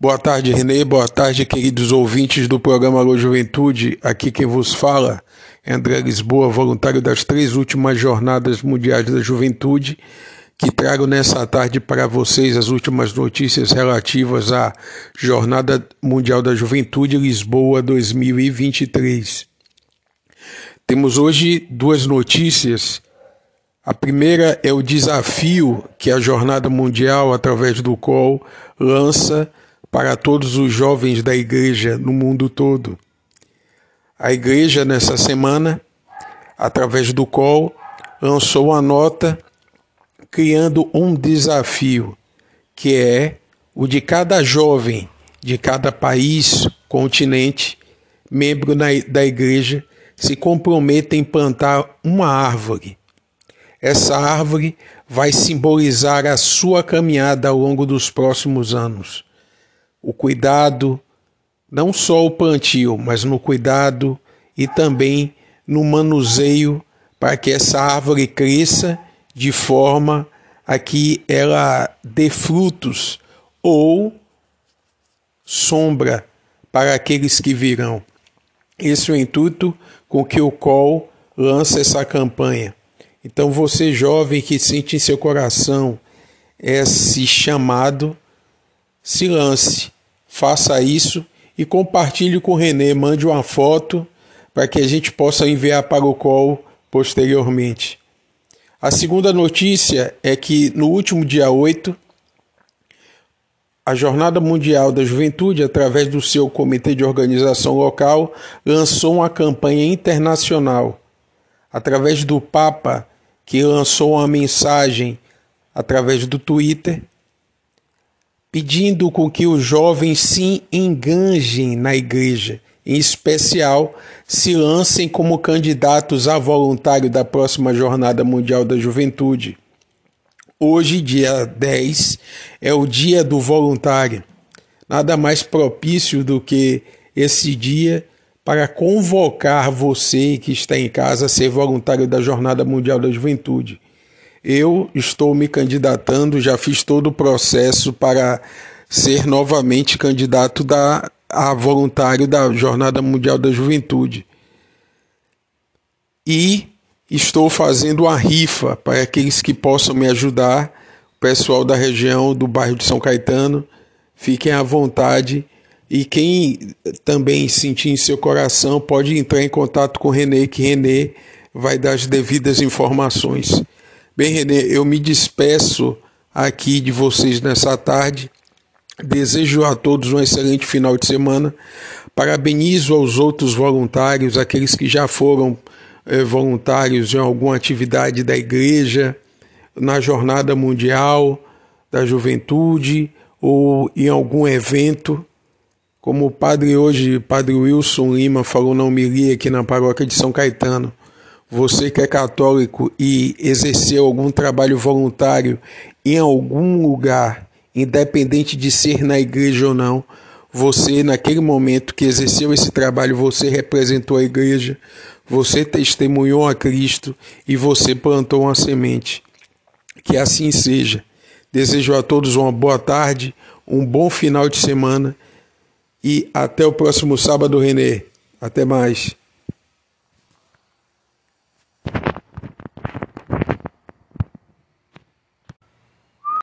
Boa tarde, Renê. Boa tarde, queridos ouvintes do programa Alô Juventude. Aqui quem vos fala é André Lisboa, voluntário das três últimas Jornadas Mundiais da Juventude, que trago nessa tarde para vocês as últimas notícias relativas à Jornada Mundial da Juventude Lisboa 2023. Temos hoje duas notícias. A primeira é o desafio que a Jornada Mundial, através do COL, lança para todos os jovens da igreja no mundo todo. A igreja, nessa semana, através do COL, lançou uma nota criando um desafio, que é o de cada jovem de cada país, continente, membro da igreja, se comprometa em plantar uma árvore. Essa árvore vai simbolizar a sua caminhada ao longo dos próximos anos o cuidado, não só o plantio, mas no cuidado e também no manuseio para que essa árvore cresça de forma a que ela dê frutos ou sombra para aqueles que virão. Esse é o intuito com que o COL lança essa campanha. Então, você jovem que sente em seu coração esse chamado, se lance, faça isso e compartilhe com o Renê, mande uma foto para que a gente possa enviar para o call posteriormente. A segunda notícia é que no último dia 8, a Jornada Mundial da Juventude, através do seu comitê de organização local, lançou uma campanha internacional. Através do Papa, que lançou uma mensagem através do Twitter, pedindo com que os jovens se enganjem na igreja, em especial se lancem como candidatos a voluntário da próxima Jornada Mundial da Juventude. Hoje, dia 10, é o dia do voluntário. Nada mais propício do que esse dia para convocar você que está em casa a ser voluntário da Jornada Mundial da Juventude. Eu estou me candidatando, já fiz todo o processo para ser novamente candidato da, a voluntário da Jornada Mundial da Juventude. E estou fazendo uma rifa para aqueles que possam me ajudar, o pessoal da região do bairro de São Caetano, fiquem à vontade. E quem também sentir em seu coração pode entrar em contato com o Renê, que Renê vai dar as devidas informações. Bem, Renê, eu me despeço aqui de vocês nessa tarde. Desejo a todos um excelente final de semana. Parabenizo aos outros voluntários, aqueles que já foram eh, voluntários em alguma atividade da igreja, na Jornada Mundial da Juventude ou em algum evento. Como o padre hoje, padre Wilson Lima, falou na homilia aqui na paróquia de São Caetano. Você que é católico e exerceu algum trabalho voluntário em algum lugar, independente de ser na igreja ou não, você, naquele momento que exerceu esse trabalho, você representou a igreja, você testemunhou a Cristo e você plantou uma semente. Que assim seja. Desejo a todos uma boa tarde, um bom final de semana e até o próximo sábado, Renê. Até mais.